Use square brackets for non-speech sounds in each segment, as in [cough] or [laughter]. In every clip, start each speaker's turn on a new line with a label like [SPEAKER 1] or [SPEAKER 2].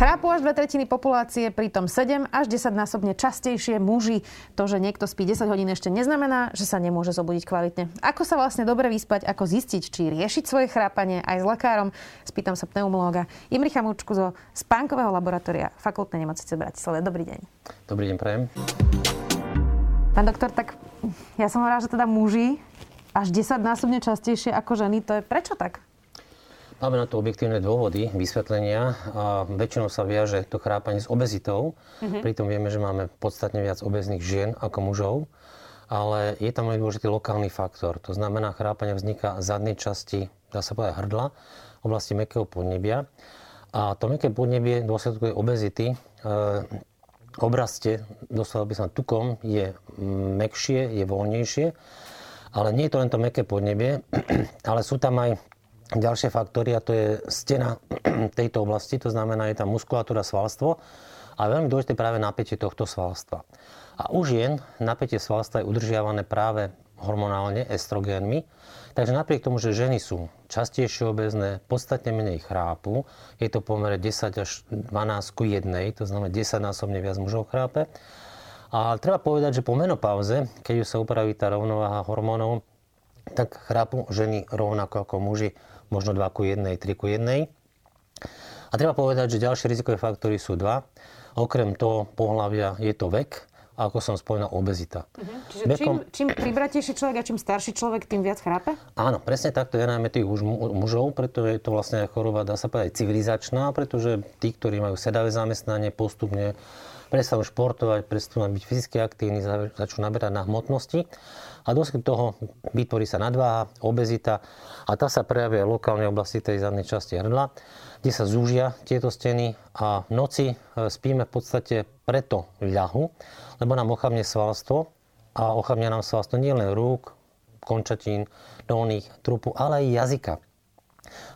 [SPEAKER 1] Chrápu až dve tretiny populácie, pritom 7 až 10 násobne častejšie muži. To, že niekto spí 10 hodín ešte neznamená, že sa nemôže zobudiť kvalitne. Ako sa vlastne dobre vyspať, ako zistiť, či riešiť svoje chrápanie aj s lekárom, spýtam sa pneumológa Imricha Mučku zo spánkového laboratória Fakultnej nemocnice v Bratislave. Dobrý deň.
[SPEAKER 2] Dobrý deň, prajem.
[SPEAKER 1] Pán doktor, tak ja som hovorila, že teda muži až 10 násobne častejšie ako ženy. To je prečo tak?
[SPEAKER 2] Máme na to objektívne dôvody, vysvetlenia a väčšinou sa viaže to chrápanie s obezitou. Mm-hmm. Pritom vieme, že máme podstatne viac obezných žien ako mužov. Ale je tam aj dôležitý lokálny faktor. To znamená, chrápanie vzniká v zadnej časti, dá sa povedať, hrdla, oblasti mekého podnebia. A to meké podnebie v dôsledku obezity e, obraste, dostal by sa tukom, je mekšie, je voľnejšie. Ale nie je to len to meké podnebie, [clears throat] ale sú tam aj ďalšie faktory a to je stena [clears throat] tejto oblasti, to znamená, je tam muskulatúra, svalstvo a veľmi dôležité práve napätie tohto svalstva. A u žien napätie svalstva je udržiavané práve hormonálne, estrogénmi. Takže napriek tomu, že ženy sú častejšie obezné, podstatne menej chrápu, je to pomere 10 až 12 ku 1, to znamená 10 násobne viac mužov chrápe. A treba povedať, že po menopauze, keď už sa upraví tá rovnováha hormónov, tak chrápu ženy rovnako ako muži možno 2 ku 1, 3 ku 1. A treba povedať, že ďalšie rizikové faktory sú dva. Okrem toho pohľavia je to vek, a ako som spomínal, obezita.
[SPEAKER 1] Uh-huh. Čiže Bekom... čím, čím pribratejší človek a čím starší človek, tým viac chrápe?
[SPEAKER 2] Áno, presne takto je najmä tých už mužov, pretože je to vlastne choroba, dá sa povedať, civilizačná, pretože tí, ktorí majú sedavé zamestnanie, postupne prestanú športovať, prestanú byť fyzicky aktívni, začnú naberať na hmotnosti a dôsledku toho vytvorí sa nadváha, obezita a tá sa prejavuje v lokálnej oblasti tej zadnej časti hrdla, kde sa zúžia tieto steny a v noci e, spíme v podstate preto ľahu, lebo nám ochabne svalstvo a ochabne nám svalstvo nielen rúk, končatín, dolných, trupu, ale aj jazyka.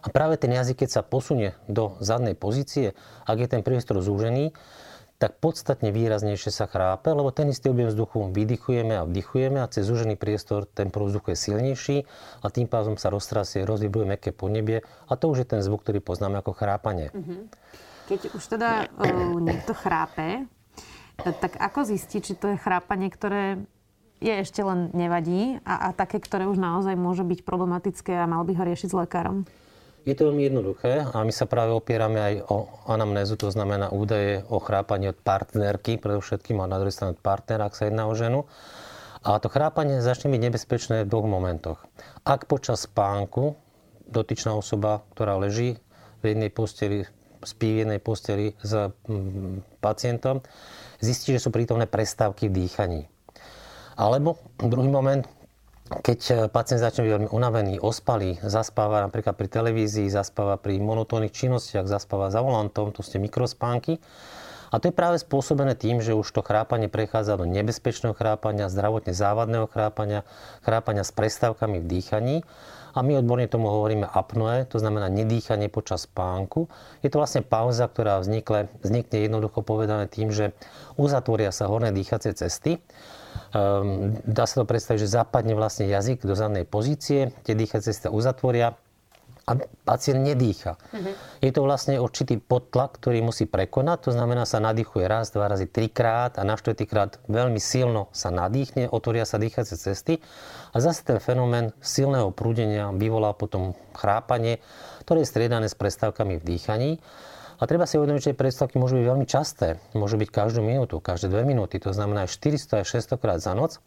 [SPEAKER 2] A práve ten jazyk, keď sa posunie do zadnej pozície, ak je ten priestor zúžený, tak podstatne výraznejšie sa chrápe, lebo ten istý objem vzduchu vydychujeme a vdychujeme a cez zúžený priestor ten vzduchu je silnejší a tým pádom sa roztrasie, rozvibruje meké podnebie a to už je ten zvuk, ktorý poznáme ako chrápanie. Mm-hmm.
[SPEAKER 1] Keď už teda uh, niekto chrápe, tak ako zistiť, či to je chrápanie, ktoré je ešte len nevadí a, a také, ktoré už naozaj môže byť problematické a mal by ho riešiť s lekárom?
[SPEAKER 2] Je to veľmi jednoduché a my sa práve opierame aj o anamnézu, to znamená údaje o chrápaní od partnerky, predovšetkým a na druhej strane od partnera, ak sa jedná o ženu. A to chrápanie začne byť nebezpečné v dvoch momentoch. Ak počas spánku dotyčná osoba, ktorá leží v jednej posteli, spí v jednej posteli s mm, pacientom, zistí, že sú prítomné prestávky v dýchaní. Alebo druhý moment, keď e, pacient začne byť veľmi unavený, ospalý, zaspáva napríklad pri televízii, zaspáva pri monotónnych činnostiach, zaspáva za volantom, to ste mikrospánky. A to je práve spôsobené tým, že už to chrápanie prechádza do nebezpečného chrápania, zdravotne závadného chrápania, chrápania s prestávkami v dýchaní. A my odborne tomu hovoríme apnoe, to znamená nedýchanie počas spánku. Je to vlastne pauza, ktorá vznikle, vznikne jednoducho povedané tým, že uzatvoria sa horné dýchacie cesty Um, dá sa to predstaviť, že zapadne vlastne jazyk do zadnej pozície, tie dýchacie sa uzatvoria a pacient nedýcha. Uh-huh. Je to vlastne určitý podtlak, ktorý musí prekonať, to znamená sa nadýchuje raz, dva razy, trikrát a na štvrtýkrát veľmi silno sa nadýchne, otvoria sa dýchacie cesty a zase ten fenomén silného prúdenia vyvolá potom chrápanie, ktoré je striedané s prestávkami v dýchaní. A treba si uvedomiť, že tie predstavky môžu byť veľmi časté. Môžu byť každú minútu, každé dve minúty. To znamená aj 400 až 600 krát za noc.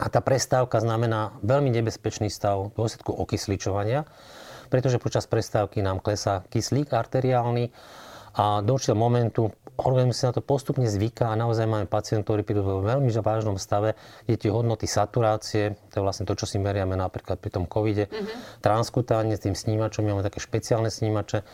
[SPEAKER 2] A tá prestávka znamená veľmi nebezpečný stav v dôsledku okysličovania, pretože počas prestávky nám klesá kyslík arteriálny a do určitého momentu organizmus si na to postupne zvyká a naozaj máme pacientov, ktorí prídu vo veľmi vážnom stave, kde tie hodnoty saturácie, to je vlastne to, čo si meriame napríklad pri tom covide, mm-hmm. transkutálne s tým snímačom, máme také špeciálne snímače,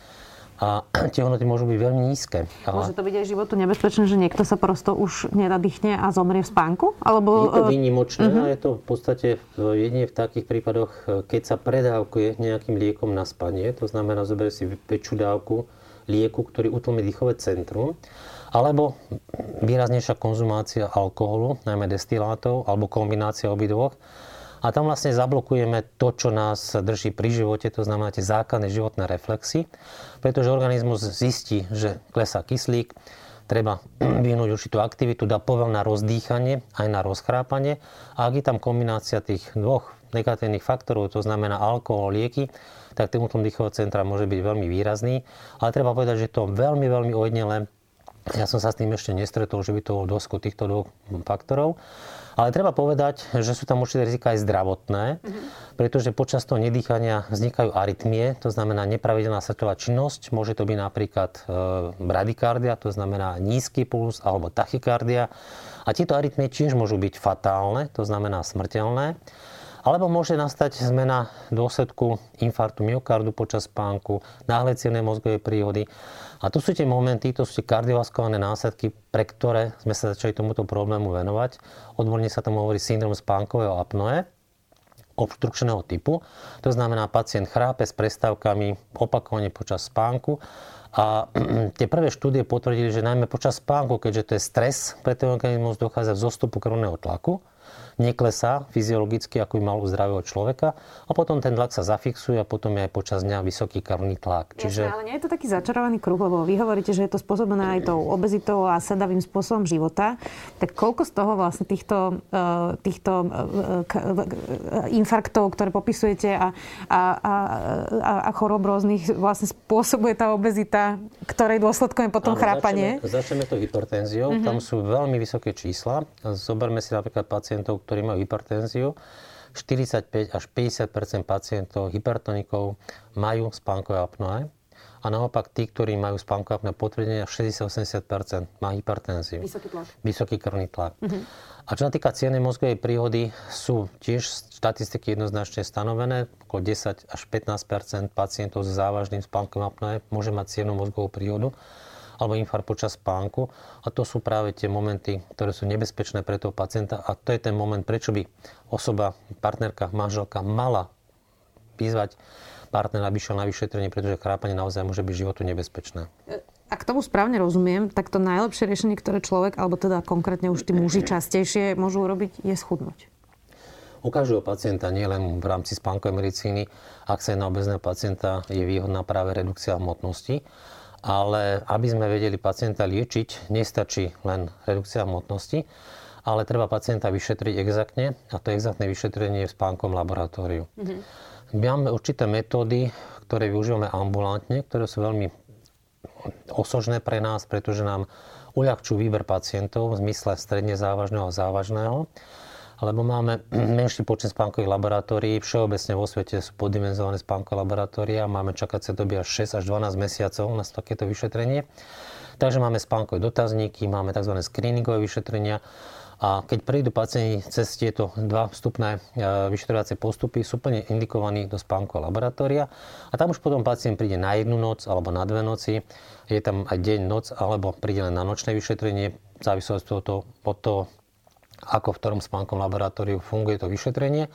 [SPEAKER 2] a [clears throat] tie hodnoty môžu byť veľmi nízke.
[SPEAKER 1] Ale... Môže to byť aj životu nebezpečné, že niekto sa prosto už nenadýchne a zomrie v spánku? Alebo...
[SPEAKER 2] Je to e, výnimočné uh-huh. a je to v podstate jedine v takých prípadoch, e, keď sa predávkuje nejakým liekom na spanie, to znamená, zoberie si väčšiu dávku lieku, ktorý utlmi dýchové centrum. alebo výraznejšia konzumácia alkoholu, najmä destilátov, alebo kombinácia obidvoch. A tam vlastne zablokujeme to, čo nás drží pri živote, to znamená tie základné životné reflexy, pretože organizmus zistí, že klesá kyslík, treba [clears throat] vyhnúť určitú aktivitu, dá povel na rozdýchanie, aj na rozchrápanie. A ak je tam kombinácia tých dvoch negatívnych faktorov, to znamená alkohol, lieky, tak ten útlom dýchového centra môže byť veľmi výrazný. Ale treba povedať, že to veľmi, veľmi ojedinele ja som sa s tým ešte nestretol, že by to bol dosku týchto dvoch faktorov. Ale treba povedať, že sú tam určité rizika aj zdravotné, mm-hmm. pretože počas toho nedýchania vznikajú arytmie, to znamená nepravidelná srdcová činnosť. Môže to byť napríklad e, bradykardia, to znamená nízky puls alebo tachykardia. A tieto arytmie tiež môžu byť fatálne, to znamená smrteľné. Alebo môže nastať zmena dôsledku infarktu myokardu počas spánku, náhle mozgovej príhody. A to sú tie momenty, to sú tie kardiovaskulárne následky, pre ktoré sme sa začali tomuto problému venovať. Odborne sa tomu hovorí syndrom spánkového apnoe obštrukčného typu. To znamená, pacient chrápe s prestávkami opakovane počas spánku a [clears throat] tie prvé štúdie potvrdili, že najmä počas spánku, keďže to je stres pre ten organizmus, dochádza v zostupu krvného tlaku neklesá fyziologicky, ako by mal u zdravého človeka a potom ten tlak sa zafixuje a potom je aj počas dňa vysoký krvný tlak.
[SPEAKER 1] Čiže... Jasne, ale nie je to taký začarovaný kruh, lebo vy hovoríte, že je to spôsobené aj tou obezitou a sedavým spôsobom života. Tak koľko z toho vlastne týchto, eh, týchto eh, eh, infarktov, ktoré popisujete a, a, a, a chorob rôznych vlastne spôsobuje tá obezita, ktorej dôsledkom je potom Áno, chrápanie?
[SPEAKER 2] Začneme, začneme to hypertenziou. Mm-hmm. Tam sú veľmi vysoké čísla. Zoberme si napríklad pacientov, ktorí majú hypertenziu, 45 až 50 pacientov hypertonikov majú spánkové apnoe a naopak tí, ktorí majú spánkové apnoe potvrdenia, 60-80% má hypertenziu.
[SPEAKER 1] Vysoký tlak.
[SPEAKER 2] Vysoký krvný tlak. Uh-huh. A čo sa týka ciennej mozgovej príhody, sú tiež štatistiky jednoznačne stanovené. Okolo 10 až 15% pacientov s závažným spánkovým apnoe môže mať ciennu mozgovú príhodu alebo infarkt počas spánku. A to sú práve tie momenty, ktoré sú nebezpečné pre toho pacienta. A to je ten moment, prečo by osoba, partnerka, manželka mala vyzvať partnera, aby šiel na vyšetrenie, pretože chrápanie naozaj môže byť životu nebezpečné.
[SPEAKER 1] Ak tomu správne rozumiem, tak to najlepšie riešenie, ktoré človek, alebo teda konkrétne už tí muži častejšie môžu urobiť, je schudnúť.
[SPEAKER 2] U každého pacienta, nielen v rámci spánkovej medicíny, ak sa jedná obezného pacienta, je výhodná práve redukcia hmotnosti ale aby sme vedeli pacienta liečiť, nestačí len redukcia hmotnosti, ale treba pacienta vyšetriť exaktne a to exaktné vyšetrenie je v spánkom laboratóriu. Mm-hmm. Máme určité metódy, ktoré využívame ambulantne, ktoré sú veľmi osožné pre nás, pretože nám uľahčujú výber pacientov v zmysle stredne závažného a závažného lebo máme menší počet spánkových laboratórií. Všeobecne vo svete sú poddimenzované spánkové laboratória. Máme čakacie doby až 6 až 12 mesiacov na takéto vyšetrenie. Takže máme spánkové dotazníky, máme tzv. screeningové vyšetrenia. A keď prídu pacienti cez tieto dva vstupné e, vyšetrovacie postupy, sú plne indikovaní do spánkového laboratória. A tam už potom pacient príde na jednu noc alebo na dve noci. Je tam aj deň, noc alebo príde len na nočné vyšetrenie. Závisí od toho, od toho ako v ktorom spánkom laboratóriu funguje to vyšetrenie.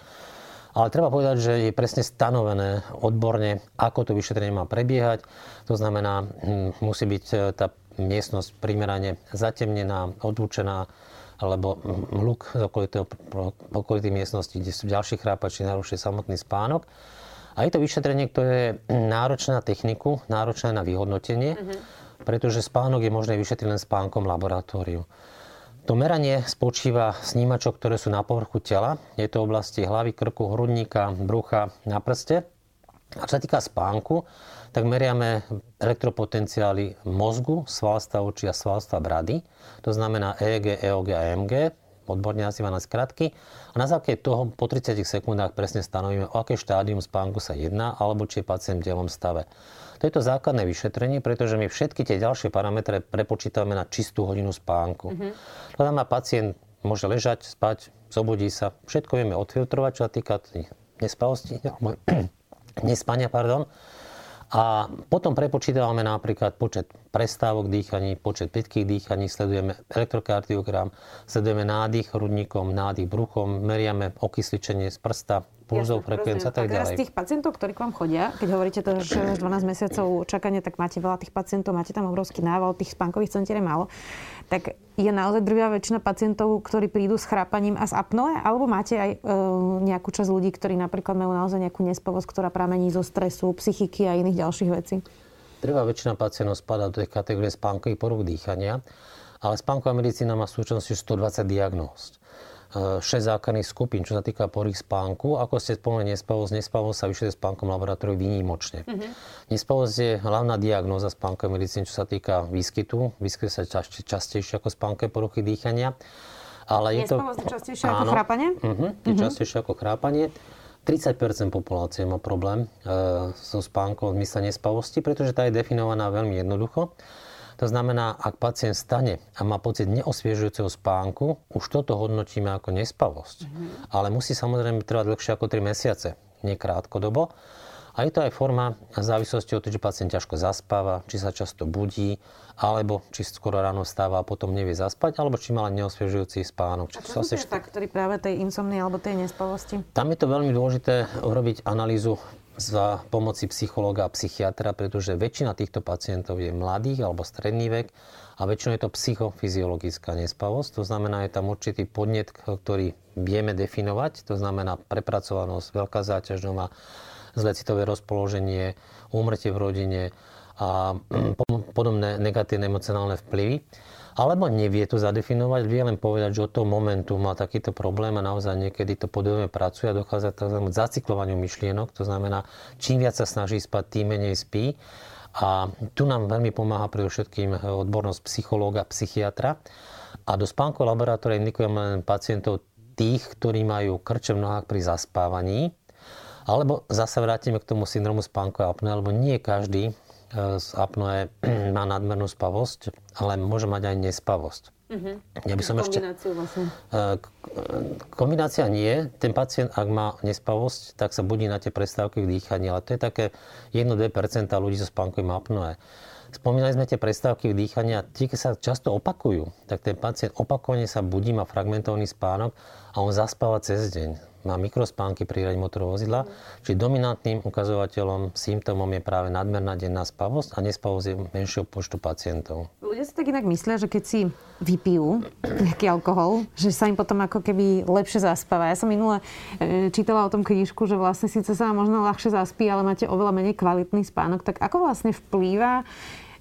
[SPEAKER 2] Ale treba povedať, že je presne stanovené odborne, ako to vyšetrenie má prebiehať. To znamená, hm, musí byť e, tá miestnosť primerane zatemnená, odlučená, alebo hluk z okolitých miestností, kde sú ďalší chrápači, narušuje samotný spánok. A je to vyšetrenie, ktoré je náročné na techniku, náročné na vyhodnotenie, mm-hmm. pretože spánok je možné vyšetriť len spánkom laboratóriu. To meranie spočíva snímačok, ktoré sú na povrchu tela. Je to oblasti hlavy, krku, hrudníka, brucha, na prste. A čo sa týka spánku, tak meriame elektropotenciály mozgu, svalstva očí a svalstva brady. To znamená EEG, EOG a EMG, odborne nazývané skratky. A na základe toho po 30 sekundách presne stanovíme, o aké štádium spánku sa jedná, alebo či je pacient v delom stave. To je to základné vyšetrenie, pretože my všetky tie ďalšie parametre prepočítame na čistú hodinu spánku. Mm-hmm. To znamená, pacient môže ležať, spať, zobudí sa. Všetko vieme odfiltrovať, čo sa týka nespavosti, [clears throat] nespania, pardon. A potom prepočítavame napríklad počet prestávok dýchaní, počet pitkých dýchaní, sledujeme elektrokardiogram, sledujeme nádych hrudníkom, nádych bruchom, meriame okysličenie z prsta, pulzov, frekvencia a tak ďalej.
[SPEAKER 1] A z tých pacientov, ktorí k vám chodia, keď hovoríte to, že 12 mesiacov čakania, tak máte veľa tých pacientov, máte tam obrovský nával, tých spánkových centier je málo, tak je naozaj druhá väčšina pacientov, ktorí prídu s chrápaním a s apnoe, alebo máte aj e, nejakú časť ľudí, ktorí napríklad majú naozaj nejakú nespavosť, ktorá pramení zo stresu, psychiky a iných ďalších vecí?
[SPEAKER 2] Prvá väčšina pacientov spadá do tej kategórie spánkových poruch dýchania, ale spánková medicína má v súčasnosti 120 diagnóz. 6 základných skupín, čo sa týka porých spánku. Ako ste spomenuli, nespavosť, nespavosť sa vyššie spánkom laboratóriu výnimočne. Mm-hmm. Nespavosť je hlavná diagnóza spánkovej medicíny, čo sa týka výskytu. Vyskytuje sa častejšie, častejšie ako spánkové poruchy dýchania.
[SPEAKER 1] Ale je to... častejšie áno, ako chrápanie?
[SPEAKER 2] Uh-huh, je mm-hmm. častejšie ako chrápanie. 30% populácie má problém e, so spánkom v zmysle nespavosti, pretože tá je definovaná veľmi jednoducho. To znamená, ak pacient stane a má pocit neosviežujúceho spánku, už toto hodnotíme ako nespavosť. Mm-hmm. Ale musí samozrejme trvať dlhšie ako 3 mesiace, nie krátkodobo. A je to aj forma závislosti od toho, že pacient ťažko zaspáva, či sa často budí, alebo či skoro ráno vstáva a potom nevie zaspať, alebo či má len neosviežujúci spánok.
[SPEAKER 1] Či a čo sú tie št... faktory práve tej insomnie alebo tej nespavosti?
[SPEAKER 2] Tam je to veľmi dôležité urobiť analýzu za pomoci psychológa a psychiatra, pretože väčšina týchto pacientov je mladých alebo stredný vek a väčšinou je to psychofyziologická nespavosť. To znamená, je tam určitý podnet, ktorý vieme definovať. To znamená prepracovanosť, veľká záťaž doma, zlé citové rozpoloženie, úmrtie v rodine a podobné negatívne emocionálne vplyvy alebo nevie to zadefinovať, vie len povedať, že od toho momentu má takýto problém a naozaj niekedy to podvedome pracuje a dochádza k zacyklovaniu myšlienok. To znamená, čím viac sa snaží spať, tým menej spí. A tu nám veľmi pomáha predovšetkým odbornosť psychológa, psychiatra. A do spánkového laboratória indikujeme len pacientov tých, ktorí majú krče v nohách pri zaspávaní, alebo zase vrátime k tomu syndromu spánkovej apnoe, lebo nie každý z apnoe [clears throat] má nadmernú spavosť, ale môže mať aj nespavosť. Uh-huh. Ja by som ešte... Vlastne. E, kombinácia nie. Ten pacient, ak má nespavosť, tak sa budí na tie prestávky v dýchaní, ale to je také 1-2% ľudí so spánkovým apnoe. Spomínali sme tie prestávky v dýchaní a tie, keď sa často opakujú, tak ten pacient opakovane sa budí, má fragmentovaný spánok a on zaspáva cez deň má mikrospánky pri riadení motorového vozidla, či dominantným ukazovateľom, symptómom je práve nadmerná denná spavosť a nespavosť je menšieho počtu pacientov.
[SPEAKER 1] Ľudia si tak inak myslia, že keď si vypijú nejaký alkohol, že sa im potom ako keby lepšie zaspáva. Ja som minule e, čítala o tom knižku, že vlastne síce sa možno ľahšie zaspí, ale máte oveľa menej kvalitný spánok. Tak ako vlastne vplýva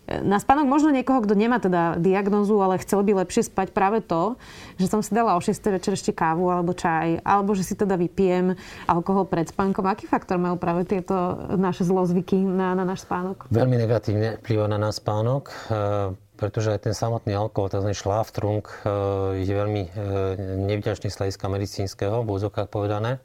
[SPEAKER 1] na spánok možno niekoho, kto nemá teda diagnózu, ale chcel by lepšie spať práve to, že som si dala o 6 večer ešte kávu alebo čaj, alebo že si teda vypijem alkohol pred spánkom. Aký faktor majú práve tieto naše zlozvyky na, na náš spánok?
[SPEAKER 2] Veľmi negatívne vplyva na náš spánok e, pretože aj ten samotný alkohol, tzv. šláftrunk, e, je veľmi e, nevďačný z hľadiska medicínskeho, v úzokách povedané.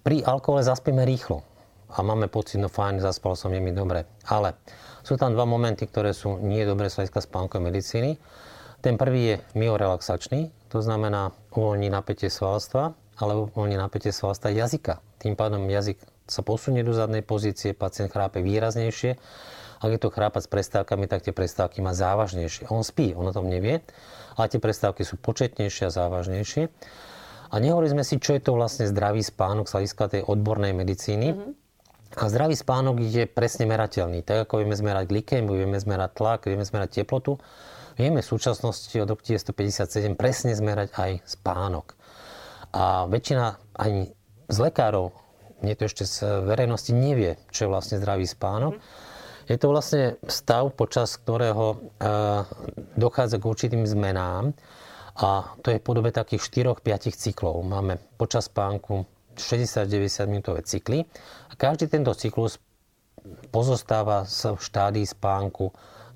[SPEAKER 2] Pri alkohole zaspíme rýchlo a máme pocit, no fajn, zaspal som, je mi dobre. Ale sú tam dva momenty, ktoré sú nie dobré z hľadiska spánkovej medicíny. Ten prvý je myorelaxačný, to znamená uvoľní napätie svalstva, alebo uvoľní napätie svalstva jazyka. Tým pádom jazyk sa posunie do zadnej pozície, pacient chrápe výraznejšie. Ak je to chrápať s prestávkami, tak tie prestávky má závažnejšie. On spí, on o tom nevie, ale tie prestávky sú početnejšie a závažnejšie. A nehovorili sme si, čo je to vlastne zdravý spánok z hľadiska tej odbornej medicíny. Mm-hmm. A zdravý spánok je presne merateľný. Tak ako vieme zmerať glykémiu, vieme zmerať tlak, vieme zmerať teplotu, vieme v súčasnosti od roku 1957 presne zmerať aj spánok. A väčšina ani z lekárov, nie to ešte z verejnosti, nevie, čo je vlastne zdravý spánok. Je to vlastne stav, počas ktorého e, dochádza k určitým zmenám a to je v podobe takých 4-5 cyklov. Máme počas spánku 60-90 minútové cykly a každý tento cyklus pozostáva z štádí spánku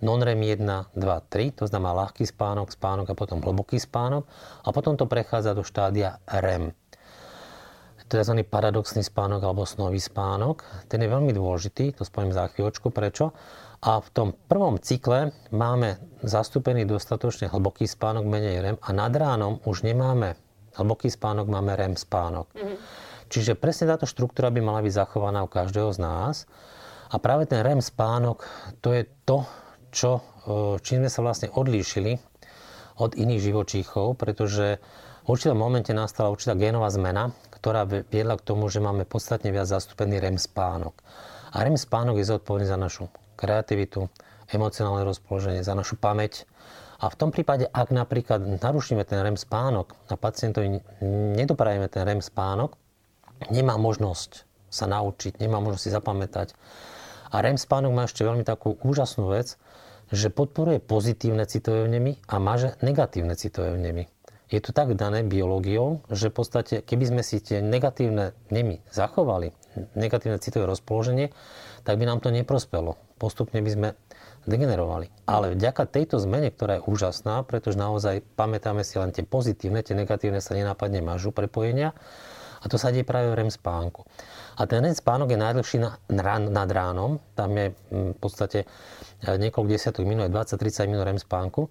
[SPEAKER 2] non-REM 1, 2, 3, to znamená ľahký spánok, spánok a potom hlboký spánok a potom to prechádza do štádia REM. To je tzv. paradoxný spánok alebo snový spánok. Ten je veľmi dôležitý, to spomím za chvíľočku, prečo. A v tom prvom cykle máme zastúpený dostatočne hlboký spánok, menej REM a nad ránom už nemáme hlboký spánok, máme REM spánok. Mm-hmm. Čiže presne táto štruktúra by mala byť zachovaná u každého z nás. A práve ten REM spánok, to je to, čo, čím sme sa vlastne odlíšili od iných živočíchov, pretože v určitom momente nastala určitá génová zmena, ktorá viedla k tomu, že máme podstatne viac zastúpený REM spánok. A REM spánok je zodpovedný za našu kreativitu, emocionálne rozpoloženie, za našu pamäť. A v tom prípade, ak napríklad narušíme ten REM spánok a pacientovi nedoprajeme ten REM spánok, nemá možnosť sa naučiť, nemá možnosť si zapamätať, a REM spánok má ešte veľmi takú úžasnú vec, že podporuje pozitívne citové vnemy a maže negatívne citové vnemy. Je to tak dané biológiou, že v podstate, keby sme si tie negatívne vnemy zachovali, negatívne citové rozpoloženie, tak by nám to neprospelo. Postupne by sme degenerovali. Ale vďaka tejto zmene, ktorá je úžasná, pretože naozaj pamätáme si len tie pozitívne, tie negatívne sa nenápadne mažú prepojenia, a to sa deje práve v REM spánku. A ten REM spánok je najdlhší nad ránom. Tam je mm, v podstate e, niekoľko desiatok minút, 20-30 minút REM spánku.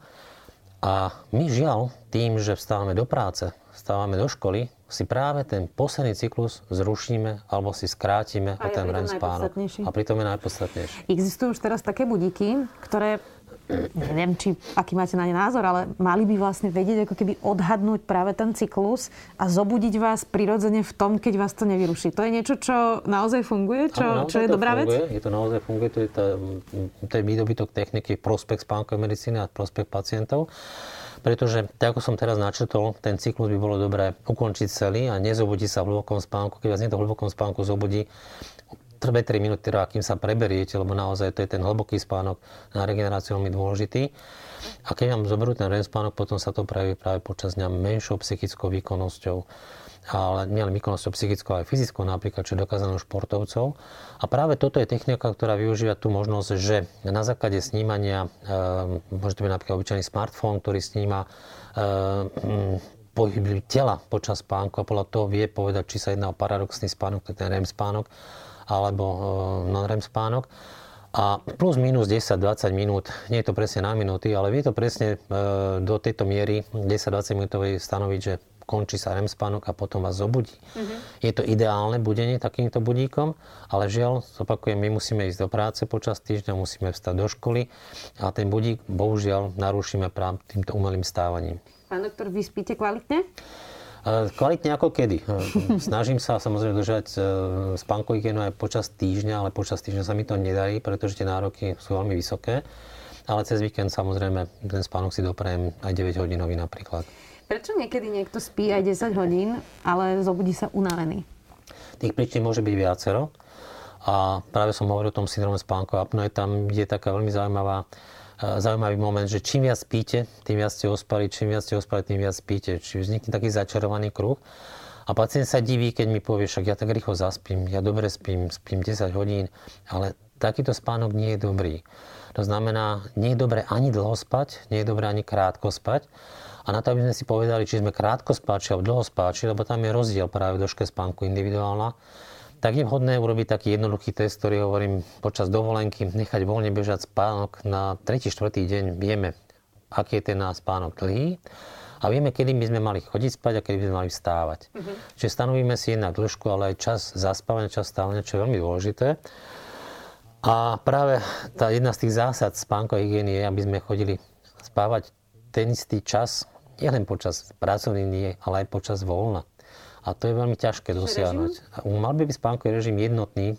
[SPEAKER 2] A my žiaľ, tým, že vstávame do práce, vstávame do školy, si práve ten posledný cyklus zrušíme alebo si skrátime o ten REM spánok. A pritom je najpodstatnejší.
[SPEAKER 1] Existujú už teraz také budíky, ktoré neviem, či, aký máte na ne názor, ale mali by vlastne vedieť, ako keby odhadnúť práve ten cyklus a zobudiť vás prirodzene v tom, keď vás to nevyruší. To je niečo, čo naozaj funguje? Čo, ano, čo je dobrá
[SPEAKER 2] funguje,
[SPEAKER 1] vec?
[SPEAKER 2] Je to naozaj funguje. To je, tá, to je výdobytok techniky prospekt spánkovej medicíny a prospekt pacientov. Pretože, tak ako som teraz načrtol, ten cyklus by bolo dobré ukončiť celý a nezobudiť sa v hlbokom spánku. Keď vás niekto v hlbokom spánku zobudí, 2-3 minúty, teda, kým sa preberiete, lebo naozaj to je ten hlboký spánok na regeneráciu veľmi dôležitý. A keď vám zoberú ten REM spánok, potom sa to prejaví práve počas dňa menšou psychickou výkonnosťou ale nielen výkonnosťou psychickou, ale aj fyzickou, napríklad, čo je dokázané u športovcov. A práve toto je technika, ktorá využíva tú možnosť, že na základe snímania, e, môže to byť napríklad obyčajný smartfón, ktorý sníma e, pohyb tela počas spánku a podľa toho vie povedať, či sa jedná o paradoxný spánok, to je ten REM spánok, alebo e, non-REM spánok. A plus minus 10-20 minút, nie je to presne na minúty, ale vie to presne e, do tejto miery 10-20 minútovej stanoviť, že končí sa REM spánok a potom vás zobudí. Mm-hmm. Je to ideálne budenie takýmto budíkom, ale žiaľ, zopakujem, my musíme ísť do práce počas týždňa, musíme vstať do školy a ten budík bohužiaľ narušíme práve týmto umelým stávaním.
[SPEAKER 1] Pán doktor, vy spíte kvalitne?
[SPEAKER 2] Kvalitne ako kedy. Snažím sa samozrejme držať e, spánkovú hygienu aj počas týždňa, ale počas týždňa sa mi to nedarí, pretože tie nároky sú veľmi vysoké. Ale cez víkend samozrejme ten spánok si doprajem aj 9 hodinový napríklad.
[SPEAKER 1] Prečo niekedy niekto spí aj 10 hodín, ale zobudí sa unavený?
[SPEAKER 2] Tých príčin môže byť viacero. A práve som hovoril o tom syndrome spánkovej apnoe. Tam je taká veľmi zaujímavá zaujímavý moment, že čím viac spíte, tým viac ste ospali, čím viac ste ospali, tým viac spíte. Čiže vznikne taký začarovaný kruh. A pacient sa diví, keď mi povie, však ja tak rýchlo zaspím, ja dobre spím, spím 10 hodín, ale takýto spánok nie je dobrý. To znamená, nie je dobré ani dlho spať, nie je dobré ani krátko spať. A na to, aby sme si povedali, či sme krátko spáči alebo dlho spáči, lebo tam je rozdiel práve v dĺžke spánku individuálna, tak je vhodné urobiť taký jednoduchý test, ktorý hovorím počas dovolenky, nechať voľne bežať spánok na 3. 4. deň. Vieme, aký je ten náš spánok dlhý a vieme, kedy by sme mali chodiť spať a kedy by sme mali vstávať. Uh-huh. Čiže stanovíme si jednak dĺžku, ale aj čas zaspávania, čas stávania, čo je veľmi dôležité. A práve tá jedna z tých zásad spánkovej hygieny je, aby sme chodili spávať ten istý čas, nielen počas pracovných dní, ale aj počas voľna. A to je veľmi ťažké dosiahnuť. Mal by byť spánkový režim jednotný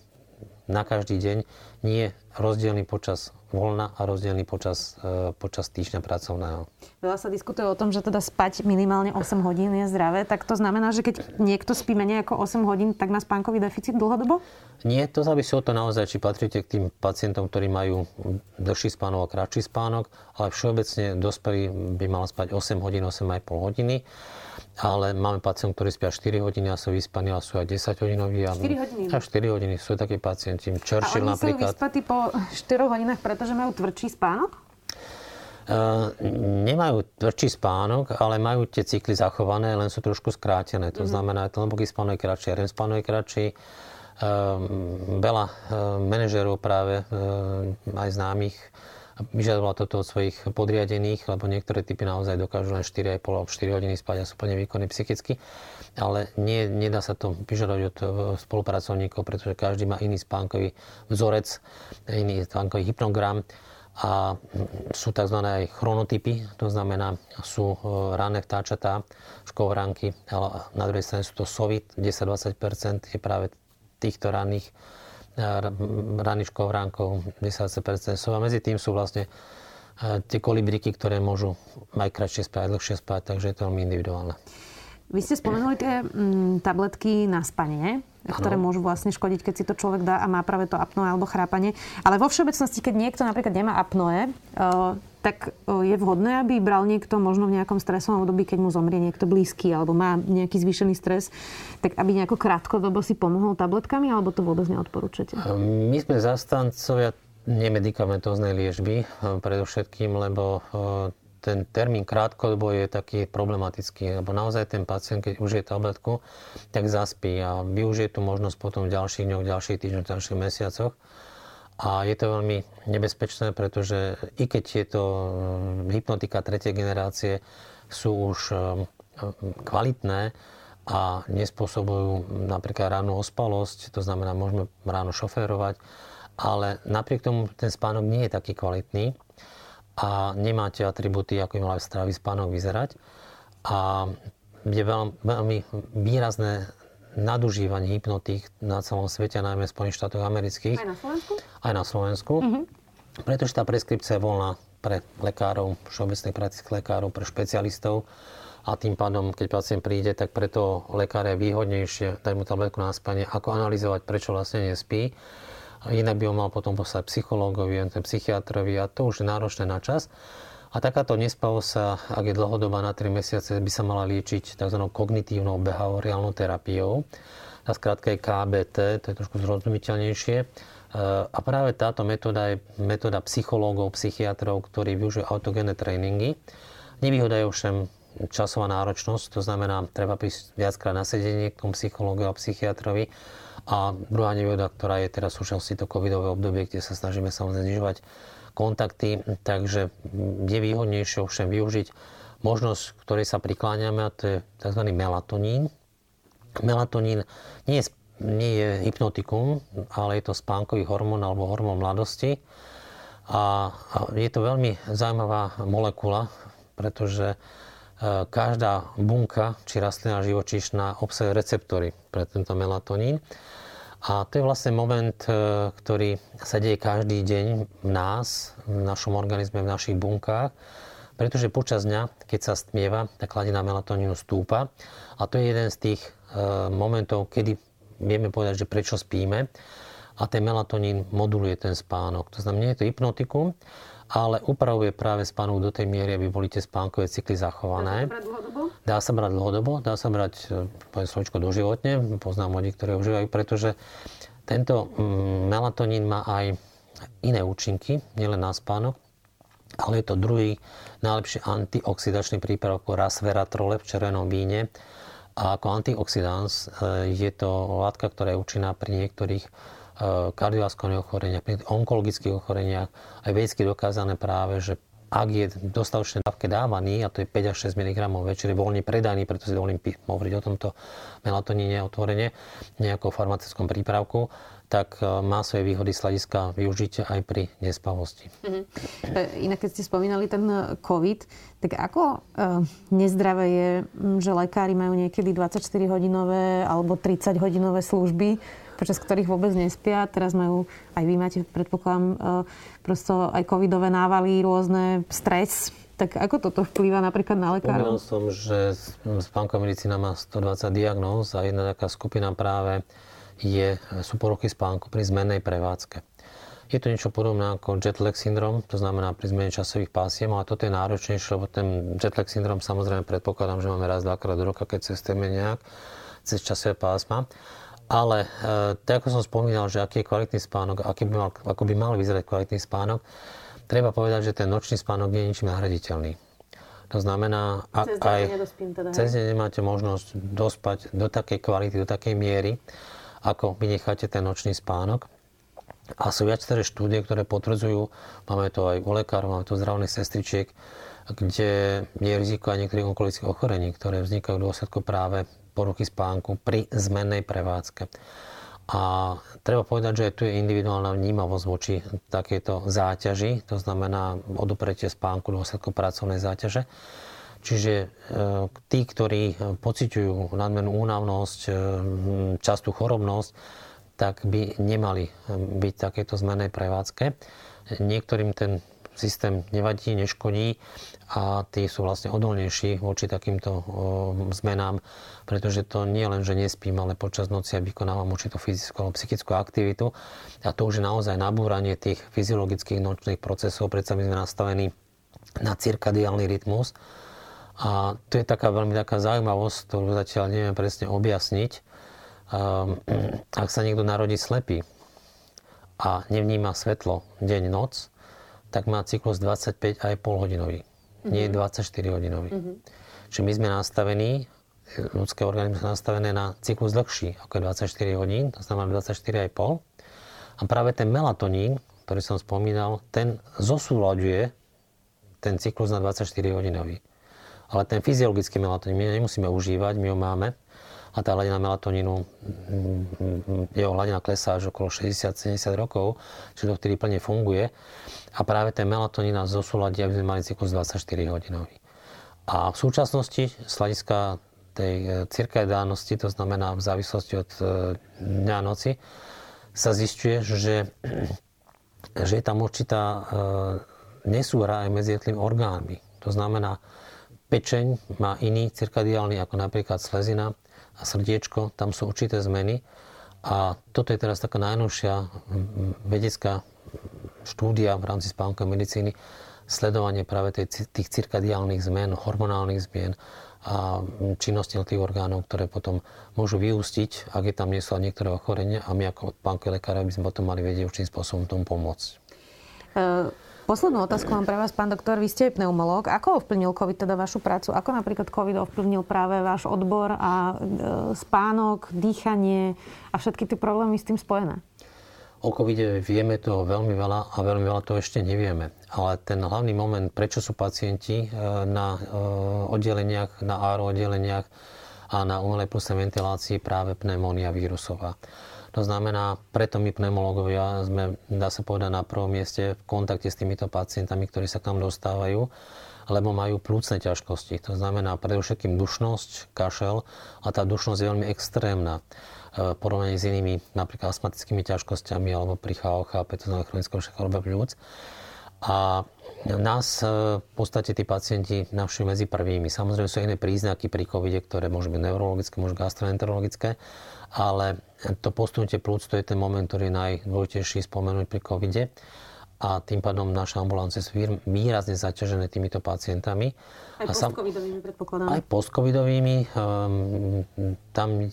[SPEAKER 2] na každý deň, nie rozdielný počas voľna a rozdielný počas, e, počas týždňa pracovného.
[SPEAKER 1] Veľa sa diskutuje o tom, že teda spať minimálne 8 hodín je zdravé. Tak to znamená, že keď niekto spí menej ako 8 hodín, tak má spánkový deficit dlhodobo?
[SPEAKER 2] Nie, to závisí od toho naozaj, či patríte k tým pacientom, ktorí majú dlhší spánok a kratší spánok, ale všeobecne dospelý by mal spať 8 hodín, 8,5 hodiny ale máme pacientov, ktorí spia 4 hodiny a sú vyspaní, a sú aj 10 hodinoví. A
[SPEAKER 1] 4 hodiny?
[SPEAKER 2] A 4 hodiny sú takí pacienti.
[SPEAKER 1] Churchill a oni napríklad. sú vyspatí po 4 hodinách, pretože majú tvrdší spánok?
[SPEAKER 2] Uh, nemajú tvrdší spánok, ale majú tie cykly zachované, len sú trošku skrátené. To mm-hmm. znamená, že hlboký spánok je kratší, REM spánok je kratší. Uh, veľa uh, manažerov práve uh, aj známych vyžadovala toto od svojich podriadených, lebo niektoré typy naozaj dokážu len 4,5 alebo 4 hodiny spať a sú plne výkonní psychicky. Ale nie, nedá sa to vyžadovať od e, spolupracovníkov, pretože každý má iný spánkový vzorec, iný spánkový hypnogram a sú tzv. aj chronotypy, to znamená, sú e, ranné vtáčatá, škovránky, ale na druhej strane sú to sovy, 10-20% je práve týchto ranných ranných škovránkov, 10% sú a medzi tým sú vlastne e, tie kolibriky, ktoré môžu aj kratšie spať, dlhšie spať, takže je to veľmi individuálne.
[SPEAKER 1] Vy ste spomenuli tie mm, tabletky na spanie, ktoré ano. môžu vlastne škodiť, keď si to človek dá a má práve to apnoe alebo chrápanie. Ale vo všeobecnosti, keď niekto napríklad nemá apnoe, uh, tak je vhodné, aby bral niekto možno v nejakom stresovom období, keď mu zomrie niekto blízky alebo má nejaký zvýšený stres, tak aby nejako krátkodobo si pomohol tabletkami, alebo to vôbec neodporúčate?
[SPEAKER 2] My sme zastancovia nemedikamentóznej liežby, predovšetkým, lebo ten termín krátkodobo je taký problematický, lebo naozaj ten pacient, keď užije tabletku, tak zaspí a využije tú možnosť potom v ďalších dňoch, ďalších týždňoch, ďalších mesiacoch. A je to veľmi nebezpečné, pretože i keď tieto hm, hypnotika tretej generácie sú už hm, kvalitné a nespôsobujú napríklad ránu ospalosť, to znamená, môžeme ráno šoférovať, ale napriek tomu ten spánok nie je taký kvalitný a nemáte atributy, ako by mal zdravý spánok vyzerať. A je veľmi výrazné nadužívanie hypnotík na celom svete, najmä v Spojených štátoch amerických.
[SPEAKER 1] Aj na Slovensku?
[SPEAKER 2] Aj na Slovensku. Mm-hmm. Pretože tá preskripcia je voľná pre lekárov, všeobecných praktických lekárov, pre špecialistov a tým pádom, keď pacient príde, tak preto lekára je výhodnejšie dať mu tabletku na spanie, ako analyzovať, prečo vlastne nespí. Inak by ho mal potom poslať psychológovi, psychiatrovi a to už je náročné na čas. A takáto nespavosť sa, ak je dlhodobá na 3 mesiace, by sa mala liečiť tzv. kognitívnou behaviorálnou terapiou. A skrátka je KBT, to je trošku zrozumiteľnejšie. E, a práve táto metóda je metóda psychológov, psychiatrov, ktorí využijú autogénne tréningy. Nevýhoda je ovšem časová náročnosť, to znamená, treba prísť viackrát na sedenie k tomu psychológu a psychiatrovi. A druhá nevýhoda, ktorá je teraz v súčasnosti to covidové obdobie, kde sa snažíme samozrejme znižovať kontakty, takže je výhodnejšie ovšem využiť možnosť, ktorej sa prikláňame, a to je tzv. melatonín. Melatonín nie je, nie je hypnotikum, ale je to spánkový hormón alebo hormón mladosti. A je to veľmi zaujímavá molekula, pretože e, každá bunka, či rastlina, živočíšna, obsahuje receptory pre tento melatonín. A to je vlastne moment, e, ktorý sa deje každý deň v nás, v našom organizme, v našich bunkách, pretože počas dňa, keď sa stmieva, tak hladina melatonínu stúpa. A to je jeden z tých e, momentov, kedy vieme povedať, že prečo spíme. A ten melatonín moduluje ten spánok. To znamená, nie je to hypnotikum, ale upravuje práve spánok do tej miery, aby boli tie spánkové cykly zachované. Dá sa brať dlhodobo, dá sa brať, e, poviem slovičko, doživotne. Poznám ľudí, ktorí užívajú, pretože tento mm, melatonín má aj iné účinky, nielen na spánok, ale je to druhý najlepší antioxidačný prípravok rasveratrole v červenom víne. A ako antioxidans e, je to látka, ktorá je účinná pri niektorých e, kardiovaskulárnych ochoreniach, pri onkologických ochoreniach. Aj vedecky dokázané práve, že ak je dostatočne dávke dávaný, a to je 5 až 6 mg večer, voľne predajný, preto si dovolím hovoriť o tomto melatoníne otvorene, nejakom farmaceutickom prípravku, tak e, má svoje výhody z hľadiska využitia aj pri nespavosti.
[SPEAKER 1] Mm-hmm. Inak keď ste spomínali ten e, COVID, tak ako nezdravé je, že lekári majú niekedy 24-hodinové alebo 30-hodinové služby, počas ktorých vôbec nespia. Teraz majú, aj vy máte, predpokladám, e, prosto aj covidové návaly, rôzne stres. Tak ako toto vplýva napríklad na lekárov?
[SPEAKER 2] Spomínal som, že spánková medicína má 120 diagnóz a jedna taká skupina práve je, sú poruchy spánku pri zmennej prevádzke. Je to niečo podobné ako jet lag syndrom, to znamená pri zmene časových pásiem, ale toto je náročnejšie, lebo ten jet lag syndrom samozrejme predpokladám, že máme raz, dvakrát do roka, keď cestujeme nejak cez časové pásma. Ale e, tak ako som spomínal, že aký je kvalitný spánok, aký by mal, ako by mal vyzerať kvalitný spánok, treba povedať, že ten nočný spánok nie je ničím nahraditeľný. To znamená,
[SPEAKER 1] cez aj teda,
[SPEAKER 2] cez deň nemáte možnosť dospať do takej kvality, do takej miery, ako vy necháte ten nočný spánok. A sú viaceré štúdie, ktoré potvrdzujú, máme to aj u lekárov, máme to u zdravotných sestričiek, kde je riziko aj niektorých onkologických ochorení, ktoré vznikajú v dôsledku práve poruchy spánku pri zmennej prevádzke. A treba povedať, že tu je individuálna vnímavosť voči takéto záťaži, to znamená odopretie spánku dôsledku pracovnej záťaže. Čiže e, tí, ktorí pociťujú nadmenú únavnosť, e, častú chorobnosť, tak by nemali byť takéto zmenej prevádzke. Niektorým ten systém nevadí, neškodí a tí sú vlastne odolnejší voči takýmto zmenám, pretože to nie len, že nespím, ale počas noci ja vykonávam určitú fyzickú alebo psychickú aktivitu a to už je naozaj nabúranie tých fyziologických nočných procesov, predsa my sme nastavení na cirkadiálny rytmus a to je taká veľmi taká zaujímavosť, ktorú zatiaľ neviem presne objasniť. Um, ak sa niekto narodí slepý a nevníma svetlo deň, noc, tak má cyklus 25 aj pol hodinový. Mm-hmm. Nie 24 hodinový. Mm-hmm. Čiže my sme nastavení, ľudské organizmy sú nastavené na cyklus dlhší, ako je 24 hodín, to znamená 24 aj pol. A práve ten melatonín, ktorý som spomínal, ten zosúľaďuje ten cyklus na 24 hodinový. Ale ten fyziologický melatonín my nemusíme užívať, my ho máme, a tá hladina melatonínu, jeho hladina klesá až okolo 60-70 rokov, čiže vtedy plne funguje. A práve ten melatonín nás zosúladí, aby sme mali cyklus 24 hodinový. A v súčasnosti z hľadiska tej e, cirkadiánnosti, to znamená v závislosti od e, dňa a noci, sa zistuje, že, že je tam určitá e, nesúra aj medzi jednotlivými orgánmi. To znamená, pečeň má iný cirkadiálny ako napríklad slezina, a srdiečko, tam sú určité zmeny. A toto je teraz taká najnovšia vedecká štúdia v rámci spánkovej medicíny, sledovanie práve tej, tých cirkadiálnych zmien, hormonálnych zmien a činnosti tých orgánov, ktoré potom môžu vyústiť, ak je tam nie sú niektoré ochorenia a my ako spánkové lekári by sme potom mali vedieť určitým spôsobom tomu pomôcť.
[SPEAKER 1] Uh Poslednú otázku mám pre vás, pán doktor. Vy ste pneumológ. Ako ovplyvnil COVID teda vašu prácu? Ako napríklad COVID ovplyvnil práve váš odbor a e, spánok, dýchanie a všetky tie problémy s tým spojené?
[SPEAKER 2] O COVID vieme toho veľmi veľa a veľmi veľa to ešte nevieme. Ale ten hlavný moment, prečo sú pacienti e, na e, oddeleniach, na ARO oddeleniach a na umelej plusnej ventilácii práve pneumónia vírusová. To znamená, preto my pneumológovia sme, dá sa povedať, na prvom mieste v kontakte s týmito pacientami, ktorí sa k dostávajú, lebo majú plúcne ťažkosti. To znamená predovšetkým dušnosť, kašel a tá dušnosť je veľmi extrémna e, v porovnaní s inými napríklad astmatickými ťažkosťami alebo pri HOH, to znamená chronickou chorobe pľúc. A nás e, v podstate tí pacienti navštívajú medzi prvými. Samozrejme sú iné príznaky pri COVID, ktoré môžu byť neurologické, môžu gastroenterologické, ale to postupnutie plúc to je ten moment, ktorý je najdôležitejší spomenúť pri covide a tým pádom naše ambulancie sú výrazne zaťažené týmito pacientami.
[SPEAKER 1] Aj postcovidovými predpokladám.
[SPEAKER 2] Aj postcovidovými. Um, tam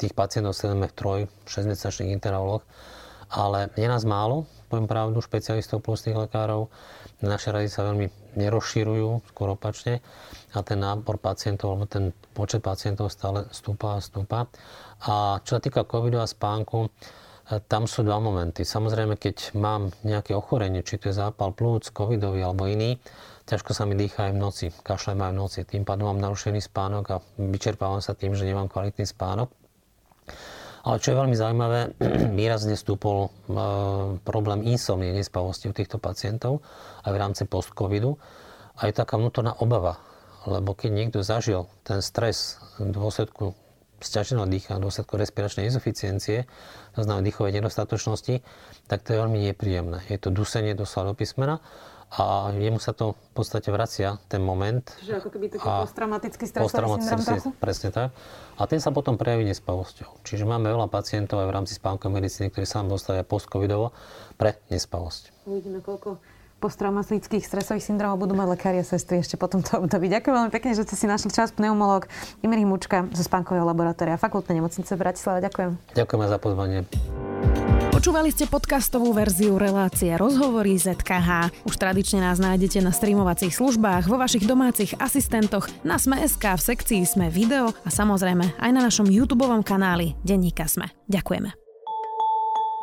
[SPEAKER 2] tých pacientov sledujeme v troj, 6-mesačných intervaloch, ale je nás málo, poviem pravdu, špecialistov plusných lekárov. Naše rady sa veľmi nerozširujú, skôr opačne a ten nábor pacientov, alebo ten počet pacientov stále stúpa a stúpa. A čo sa týka covidu a spánku, e, tam sú dva momenty. Samozrejme, keď mám nejaké ochorenie, či to je zápal plúc, covidový alebo iný, ťažko sa mi dýcha aj v noci, kašlem aj v noci. Tým pádom mám narušený spánok a vyčerpávam sa tým, že nemám kvalitný spánok. Ale čo je veľmi zaujímavé, [clears throat] výrazne stúpol e, problém insomnie, nespavosti u týchto pacientov aj v rámci post-covidu. Je taká vnútorná obava, lebo keď niekto zažil ten stres v dôsledku sťaženého dýcha v dôsledku respiračnej insuficiencie, to znamená dýchovej nedostatočnosti, tak to je veľmi nepríjemné. Je to dusenie doslova do písmena a jemu sa to v podstate vracia, ten moment.
[SPEAKER 1] Čiže ako keby taký posttraumatický stresový syndrom
[SPEAKER 2] Presne tak. A ten sa potom prejaví nespavosťou. Čiže máme veľa pacientov aj v rámci spánkovej medicíny, ktorí sa nám dostavia post-covidovo pre nespavosť.
[SPEAKER 1] Uvidíme, koľko posttraumatických stresových syndromov budú mať lekári a sestry ešte potom to období. Ďakujem veľmi pekne, že ste si našli čas. Pneumolog Imerich Mučka zo spánkového laboratória Fakultnej nemocnice v Bratislave. Ďakujem.
[SPEAKER 2] Ďakujem za pozvanie.
[SPEAKER 1] Počúvali ste podcastovú verziu relácie Rozhovory ZKH. Už tradične nás nájdete na streamovacích službách, vo vašich domácich asistentoch, na Sme.sk, v sekcii Sme video a samozrejme aj na našom YouTube kanáli Denníka Sme. Ďakujeme.